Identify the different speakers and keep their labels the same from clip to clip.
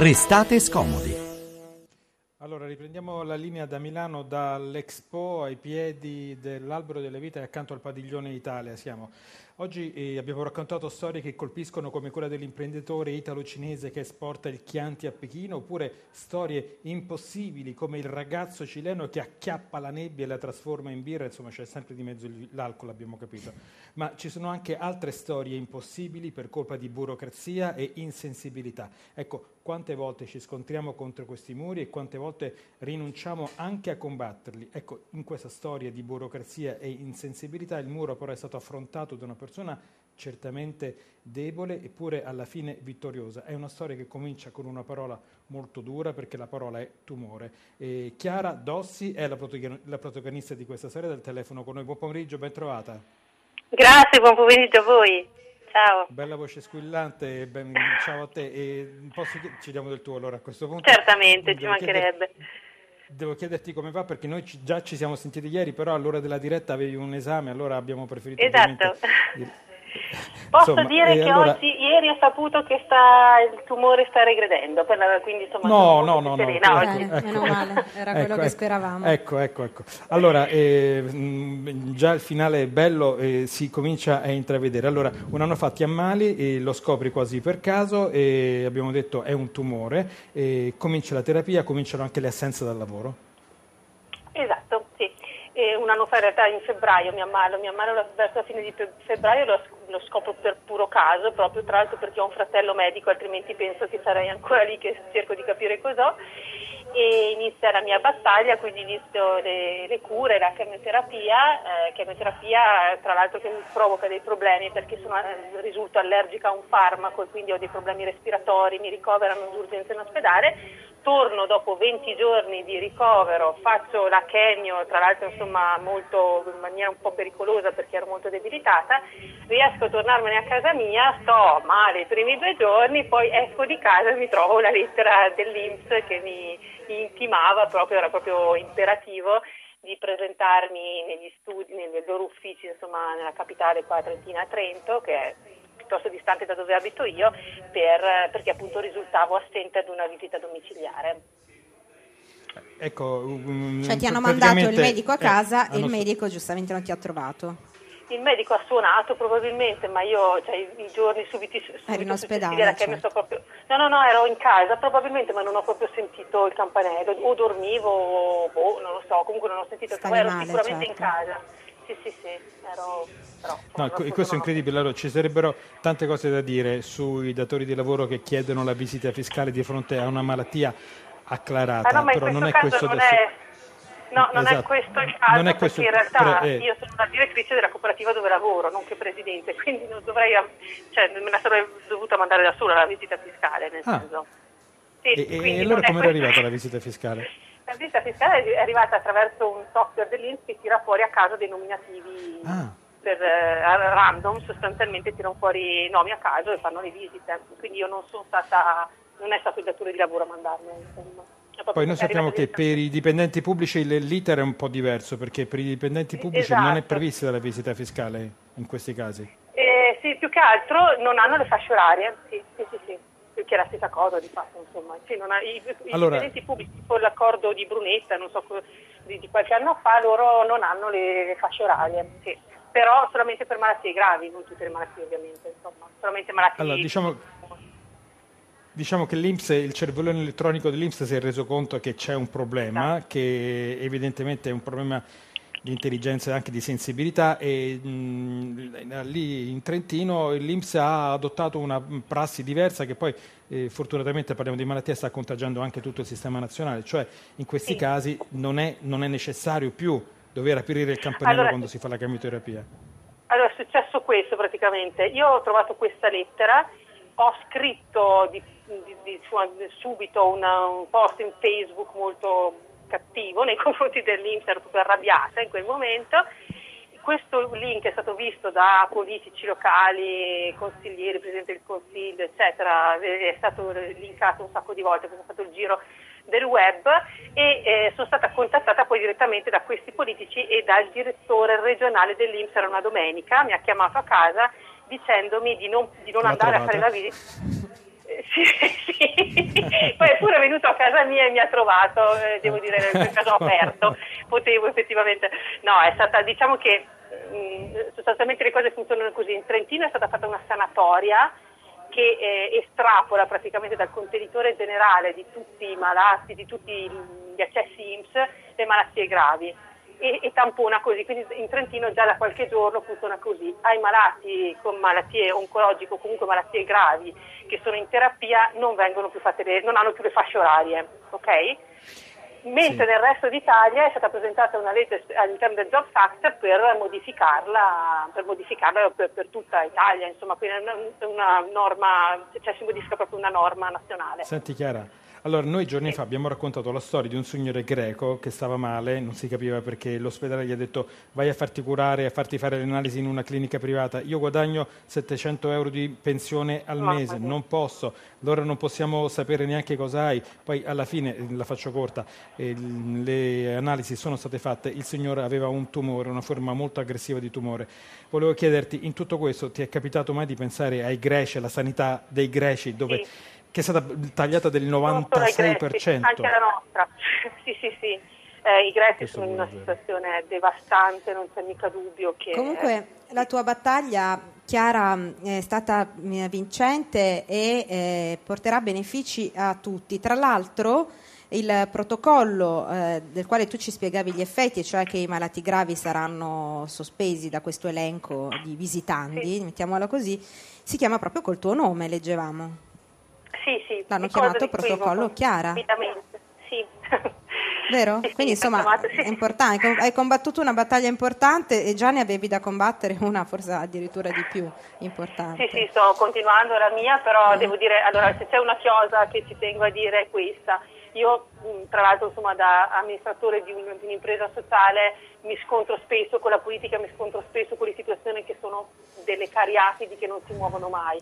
Speaker 1: Restate scomodi.
Speaker 2: Allora, riprendiamo la linea da Milano, dall'Expo ai piedi dell'Albero delle Vite accanto al Padiglione Italia. Siamo. Oggi eh, abbiamo raccontato storie che colpiscono come quella dell'imprenditore italo-cinese che esporta il Chianti a Pechino, oppure storie impossibili come il ragazzo cileno che acchiappa la nebbia e la trasforma in birra, insomma c'è sempre di mezzo l'alcol, abbiamo capito. Ma ci sono anche altre storie impossibili per colpa di burocrazia e insensibilità. Ecco, quante volte ci scontriamo contro questi muri e quante volte rinunciamo anche a combatterli. Ecco, in questa storia di burocrazia e insensibilità il muro però è stato affrontato da una persona certamente debole eppure alla fine vittoriosa. È una storia che comincia con una parola molto dura perché la parola è tumore. E Chiara Dossi è la, protagonista di questa storia del telefono con noi. Buon pomeriggio, ben trovata.
Speaker 3: Grazie, buon pomeriggio a voi. Ciao.
Speaker 2: Bella voce squillante, ben, ciao a te. E posso, ci diamo del tuo allora a questo punto?
Speaker 3: Certamente, ci mancherebbe.
Speaker 2: Chiedere, devo chiederti come va perché noi ci, già ci siamo sentiti ieri, però all'ora della diretta avevi un esame, allora abbiamo preferito...
Speaker 3: Esatto. Posso insomma, dire che allora... oggi, ieri ho saputo che sta, il tumore sta regredendo, quindi insomma
Speaker 2: no, no, no, no,
Speaker 4: Bene, ecco, meno male, era quello ecco, che speravamo.
Speaker 2: Ecco, ecco, ecco. Allora, eh, già il finale è bello, eh, si comincia a intravedere. Allora, un anno fa ti ammali, eh, lo scopri quasi per caso e abbiamo detto è un tumore, comincia la terapia, cominciano anche le assenze dal lavoro.
Speaker 3: Esatto. E un anno fa in realtà in febbraio mi ammalo, mi ammalo verso la fine di febbraio lo, lo scopro per puro caso, proprio tra l'altro perché ho un fratello medico, altrimenti penso che sarei ancora lì che cerco di capire cos'ho. E inizia la mia battaglia, quindi inizio le, le cure, la chemioterapia, eh, chemioterapia tra l'altro che mi provoca dei problemi perché sono, eh, risulto allergica a un farmaco e quindi ho dei problemi respiratori, mi ricoverano d'urgenza in ospedale torno dopo 20 giorni di ricovero, faccio la chemio, tra l'altro insomma molto, in maniera un po' pericolosa perché ero molto debilitata, riesco a tornarmene a casa mia, sto male i primi due giorni, poi esco di casa e mi trovo la lettera dell'Inps che mi intimava, proprio, era proprio imperativo di presentarmi negli studi, nei loro uffici, insomma, nella capitale qua Trentina Trento, che è piuttosto distante da dove abito io, per, perché appunto risultavo assente ad una visita domiciliare.
Speaker 2: Ecco,
Speaker 4: um, cioè ti hanno mandato il medico a eh, casa eh, e il medico giustamente non ti ha trovato.
Speaker 3: Il medico ha suonato probabilmente, ma io cioè, i, i giorni subiti, subito
Speaker 4: Eri in ospedale, certo.
Speaker 3: proprio... No, no, no, ero in casa probabilmente, ma non ho proprio sentito il campanello, o dormivo, o boh, non lo so, comunque non ho sentito il campanello, ero sicuramente certo. in casa. Sì, sì, sì, ero... Però,
Speaker 2: no, questo è incredibile, allora, ci sarebbero tante cose da dire sui datori di lavoro che chiedono la visita fiscale di fronte a una malattia acclarata,
Speaker 3: ah, no,
Speaker 2: però non è questo
Speaker 3: non è... No, non esatto. è questo il caso, non è questo, in realtà eh. io sono la direttrice della cooperativa dove lavoro, non che presidente, quindi non dovrei, cioè, me la sarei dovuta mandare da sola la visita fiscale, nel
Speaker 2: ah.
Speaker 3: senso.
Speaker 2: Sì, e, e allora come è arrivata la visita fiscale?
Speaker 3: La visita fiscale è arrivata attraverso un software dell'Inps che tira fuori a caso dei nominativi ah. per, eh, random, sostanzialmente tirano fuori nomi a caso e fanno le visite. Quindi io non sono stata, non è stato il datore di lavoro a mandarmi. Insomma.
Speaker 2: Poi noi sappiamo che per i dipendenti pubblici l'iter è un po' diverso perché per i dipendenti pubblici esatto. non è esatto. prevista la visita fiscale in questi casi.
Speaker 3: Eh, sì, più che altro non hanno le fasce orarie, sì, sì, sì. sì che è la stessa cosa di fatto, insomma. Sì, ha, I, i allora, pubblici con l'accordo di Brunetta, non so, di, di, qualche anno fa, loro non hanno le, le fasce orarie, sì. però solamente per malattie gravi, non tutte le malattie ovviamente, insomma, solamente malattie...
Speaker 2: Allora, diciamo... Diciamo che l'Inps, il cervellone elettronico dell'Inps si è reso conto che c'è un problema, esatto. che evidentemente è un problema di intelligenza e anche di sensibilità e mh, lì in Trentino l'Inps ha adottato una prassi diversa che poi eh, fortunatamente parliamo di malattia sta contagiando anche tutto il sistema nazionale, cioè in questi sì. casi non è, non è, necessario più dover aprire il campanello allora, quando si fa la chemioterapia.
Speaker 3: Allora è successo questo praticamente, io ho trovato questa lettera, ho scritto di, di, di, subito una, un post in Facebook molto cattivo nei confronti ero proprio arrabbiata in quel momento. Questo link è stato visto da politici locali, consiglieri, presidente del consiglio, eccetera, è stato linkato un sacco di volte, perché ho fatto il giro del web e eh, sono stata contattata poi direttamente da questi politici e dal direttore regionale dell'Inps, era una domenica, mi ha chiamato a casa dicendomi di non, di non andare trovata. a fare la visita. Sì, sì, Poi è pure venuto a casa mia e mi ha trovato, eh, devo dire, nel caso aperto, potevo effettivamente... No, è stata, diciamo che mh, mm, sostanzialmente le cose funzionano così. In Trentino è stata fatta una sanatoria che eh, estrapola praticamente dal contenitore generale di tutti i malati, di tutti gli accessi IMSS, le malattie gravi e, e, tampona così, quindi in Trentino già da qualche giorno funziona così. Ai malati con malattie oncologiche o comunque malattie gravi che sono in terapia non, le, non hanno più le fasce orarie, ok? Mentre sì. nel resto d'Italia è stata presentata una legge all'interno del Jobs Act per modificarla, per, modificarla per, per tutta Italia, insomma, quindi è una, una norma, cioè si modifica proprio una norma nazionale.
Speaker 2: Senti Chiara, allora, noi giorni fa abbiamo raccontato la storia di un signore greco che stava male, non si capiva perché, l'ospedale gli ha detto vai a farti curare, a farti fare le analisi in una clinica privata, io guadagno 700 euro di pensione al mese, non posso, allora non possiamo sapere neanche cosa hai, poi alla fine, la faccio corta, eh, le analisi sono state fatte, il signore aveva un tumore, una forma molto aggressiva di tumore. Volevo chiederti, in tutto questo ti è capitato mai di pensare ai greci, alla sanità dei greci, dove... Sì che è stata tagliata del 96%.
Speaker 3: Anche la nostra, sì sì sì. Eh, I greci sono in una situazione devastante, non c'è mica dubbio che...
Speaker 4: Comunque la tua battaglia, Chiara, è stata eh, vincente e eh, porterà benefici a tutti. Tra l'altro il protocollo eh, del quale tu ci spiegavi gli effetti, cioè che i malati gravi saranno sospesi da questo elenco di visitanti, sì. mettiamola così, si chiama proprio col tuo nome, leggevamo.
Speaker 3: Sì, sì.
Speaker 4: L'hanno chiamato protocollo Chiara.
Speaker 3: Sì.
Speaker 4: Vero? Sì, Quindi insomma è importante, hai combattuto una battaglia importante e già ne avevi da combattere una forse addirittura di più importante.
Speaker 3: Sì, sì, sto continuando la mia, però mm. devo dire, allora se c'è una cosa che ci tengo a dire è questa. Io tra l'altro insomma, da amministratore di, un, di, un'impresa sociale mi scontro spesso con la politica, mi scontro spesso con le situazioni che sono delle cariatidi che non si muovono mai.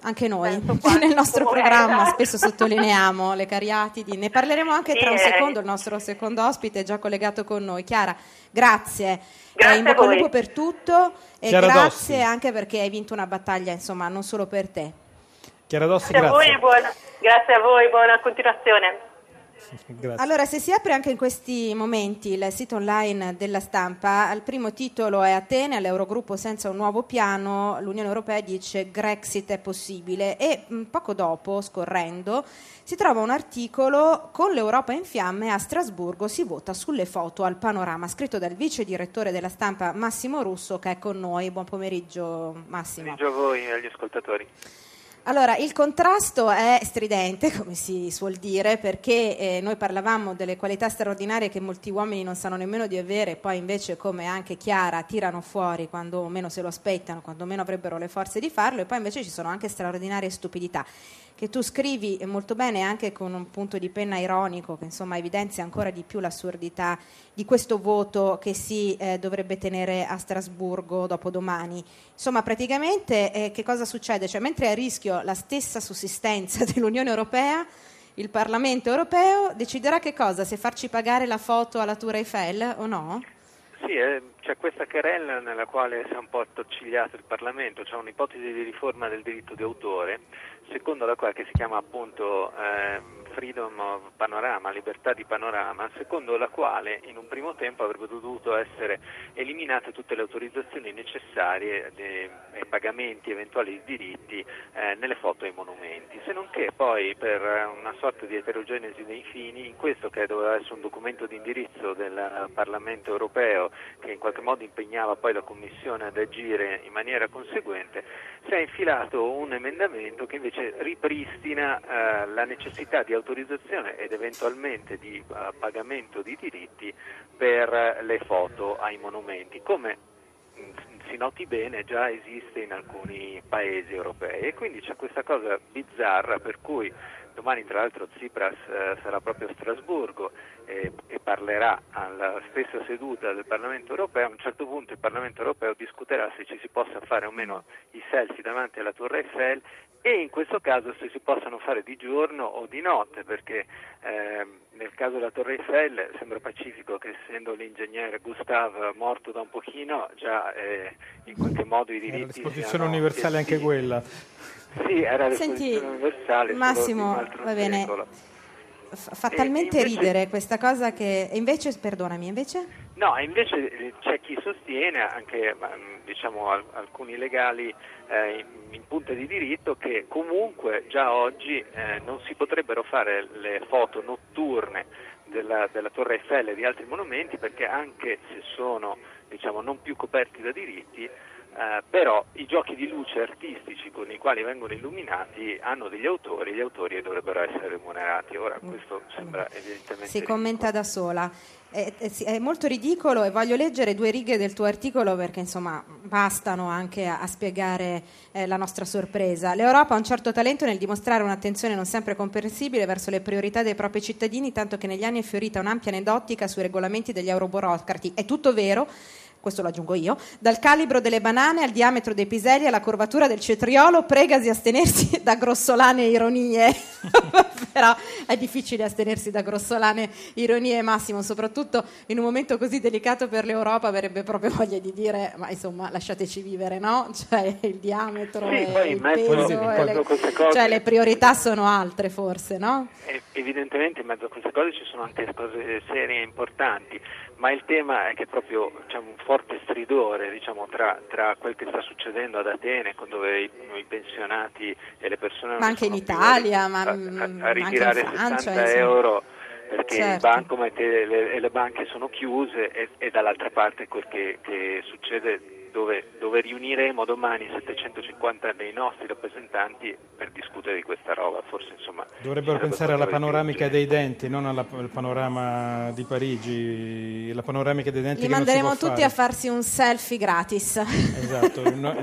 Speaker 4: anche noi nel nostro programma spesso sottolineiamo le cariatidi, ne parleremo anche tra un secondo, il nostro secondo ospite è già collegato con noi. Chiara, grazie.
Speaker 3: Grazie eh, in
Speaker 4: bocca al lupo per tutto e Chiara grazie Dossi. anche perché hai vinto una battaglia, insomma, non solo per te.
Speaker 2: Chiara Dossi, grazie. grazie.
Speaker 3: A voi, buona, grazie a voi, buona continuazione.
Speaker 4: Grazie. Allora, se si apre anche in questi momenti il sito online della stampa, al primo titolo è Atene, all'Eurogruppo senza un nuovo piano, l'Unione Europea dice Grexit è possibile e mh, mm, poco dopo, scorrendo, si trova un articolo con l'Europa in fiamme a Strasburgo si vota sulle foto al panorama, scritto dal vice direttore della stampa Massimo Russo che è con noi. Buon pomeriggio Massimo.
Speaker 1: Buon pomeriggio a voi e agli ascoltatori.
Speaker 4: Allora, il contrasto è stridente, come si suol dire, perché eh, noi parlavamo delle qualità straordinarie che molti uomini non sanno nemmeno di avere, poi invece, come anche Chiara, tirano fuori quando meno se lo aspettano, quando meno avrebbero le forze di farlo, e poi invece ci sono anche straordinarie stupidità che tu scrivi molto bene anche con un punto di penna ironico che insomma evidenzia ancora di più l'assurdità di questo voto che si eh, dovrebbe tenere a Strasburgo dopo domani. Insomma, praticamente eh, che cosa succede? Cioè, mentre è a rischio la stessa sussistenza dell'Unione Europea, il Parlamento europeo deciderà che cosa? Se farci pagare la foto alla Tour Eiffel o no?
Speaker 1: Sì, eh, c'è questa querella nella quale si è un po' attoccigliato il Parlamento, c'è un'ipotesi di riforma del diritto di autore, secondo la quale che si chiama appunto eh, freedom of panorama, libertà di panorama, secondo la quale in un primo tempo avrebbero dovuto essere eliminate tutte le autorizzazioni necessarie ai pagamenti eventuali di diritti eh, nelle foto e ai monumenti, se non che poi per una sorta di eterogenesi dei fini, in questo che doveva essere un documento di indirizzo del Parlamento europeo che in qualche modo impegnava poi la Commissione ad agire in maniera conseguente, si è infilato un emendamento che invece ripristina eh, la necessità di autorizzazione ed eventualmente di uh, pagamento di diritti per le foto ai monumenti, come mm, si noti bene già esiste in alcuni paesi europei. E quindi c'è questa cosa bizzarra per cui domani tra l'altro Tsipras eh, sarà proprio a Strasburgo e, parlerà alla stessa seduta del Parlamento europeo, a un certo punto il Parlamento europeo discuterà se ci si possa fare o meno i selfie davanti alla Torre Eiffel e in questo caso se si possano fare di giorno o di notte, perché eh, nel caso della Torre Eiffel sembra pacifico che essendo l'ingegnere Gustave morto da un pochino, già eh, in qualche modo i diritti... Era
Speaker 2: l'esposizione universale anche quella.
Speaker 1: Sì, era l'esposizione
Speaker 4: Senti,
Speaker 1: universale.
Speaker 4: Massimo, va bene.
Speaker 1: Secolo.
Speaker 4: Fa talmente
Speaker 1: invece...
Speaker 4: ridere questa cosa che... E invece, perdonami, invece?
Speaker 1: No, invece c'è chi sostiene, anche diciamo, alcuni legali eh, in punta di diritto, che comunque già oggi eh, non si potrebbero fare le foto notturne della, della Torre Eiffel e di altri monumenti perché anche se sono diciamo, non più coperti da diritti, eh, però i giochi di luce artistici con i quali vengono illuminati hanno degli autori, gli autori dovrebbero essere remunerati. Ora questo sembra evidentemente...
Speaker 4: Si commenta da sola. È, è, è, molto ridicolo e voglio leggere due righe del tuo articolo perché insomma bastano anche a, a spiegare eh, la nostra sorpresa. L'Europa ha un certo talento nel dimostrare un'attenzione non sempre comprensibile verso le priorità dei propri cittadini, tanto che negli anni è fiorita un'ampia aneddotica sui regolamenti degli euroburocrati. È tutto vero, questo lo aggiungo io, dal calibro delle banane al diametro dei piselli alla curvatura del cetriolo, pregasi astenersi da grossolane ironie. Però è difficile astenersi da grossolane ironie, Massimo, soprattutto in un momento così delicato per l'Europa avrebbe proprio voglia di dire, ma insomma, lasciateci vivere, no? Cioè il diametro
Speaker 1: sì,
Speaker 4: e il peso, e le, cose, cioè le priorità sono altre forse, no?
Speaker 1: Evidentemente in mezzo a queste cose ci sono anche cose serie e importanti ma il tema è che proprio c'è un forte stridore diciamo, tra, tra, quel che sta succedendo ad Atene, dove i, i pensionati e le persone
Speaker 4: ma anche in Italia,
Speaker 1: ma, a, a,
Speaker 4: mm,
Speaker 1: a ritirare
Speaker 4: Francia,
Speaker 1: 60 euro perché certo. il bancomat e le, le, banche sono chiuse e, e dall'altra parte quel che, che succede dove, dove, riuniremo domani 750 dei nostri rappresentanti per discutere di questa roba. Forse, insomma,
Speaker 2: Dovrebbero pensare alla panoramica dei denti, non al panorama di Parigi, la panoramica dei denti.
Speaker 4: Li manderemo tutti
Speaker 2: fare.
Speaker 4: a farsi un selfie gratis.
Speaker 2: Esatto, no,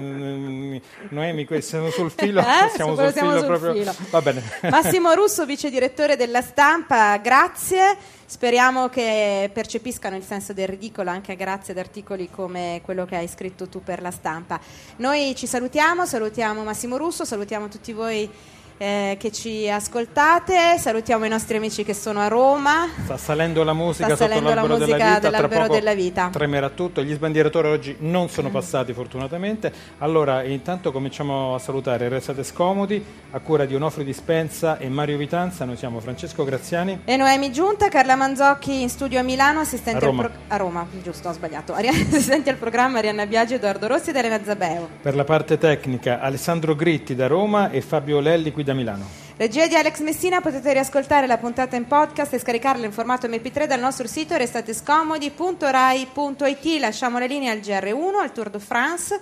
Speaker 2: Noemi, siamo sul filo,
Speaker 4: eh?
Speaker 2: siamo sul,
Speaker 4: siamo
Speaker 2: filo
Speaker 4: sul
Speaker 2: proprio.
Speaker 4: Filo.
Speaker 2: Va bene.
Speaker 4: Massimo Russo, vice direttore della stampa, grazie. Speriamo che percepiscano il senso del ridicolo anche grazie ad articoli come quello che hai scritto tu per la stampa. Noi ci salutiamo, salutiamo Massimo Russo, salutiamo tutti voi eh, che ci ascoltate. Salutiamo i nostri amici che sono a Roma.
Speaker 2: Sta salendo la musica
Speaker 4: Sta
Speaker 2: l'albero,
Speaker 4: la musica
Speaker 2: della, vita,
Speaker 4: dell'albero della vita.
Speaker 2: Tremerà tutto. Gli sbandieratori oggi non sono passati fortunatamente. Allora, intanto cominciamo a salutare. Restate scomodi, a cura di Onofri Dispensa e Mario Vitanza. Noi siamo Francesco Graziani
Speaker 4: e Noemi Giunta, Carla Manzocchi in studio a Milano, assistenti
Speaker 2: a Roma,
Speaker 4: pro- a Roma giusto, ho sbagliato. assistenti al programma Arianna Biagio, Edoardo Rossi ed Elena Zabeo.
Speaker 2: Per la parte tecnica Alessandro Gritti da Roma e Fabio Lelli qui da Milano.
Speaker 4: Regia di Alex Messina, potete riascoltare la puntata in podcast e scaricarla in formato MP3 dal nostro sito restatescomodi.rai.it. Lasciamo le linee al GR1, al Tour de France.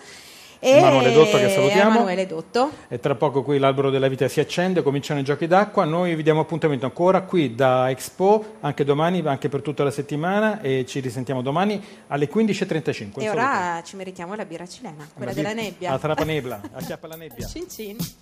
Speaker 4: E
Speaker 2: Emanuele Dotto che salutiamo.
Speaker 4: Emanuele Dotto.
Speaker 2: E tra poco qui l'albero della vita si accende, cominciano i giochi d'acqua. Noi vi diamo appuntamento ancora qui da Expo, anche domani, anche per tutta la settimana e ci risentiamo domani alle 15.35.
Speaker 4: E ora ci meritiamo la birra cilena, quella della nebbia.
Speaker 2: La trapa nebla, acchiappa la nebbia.
Speaker 4: Cin cin.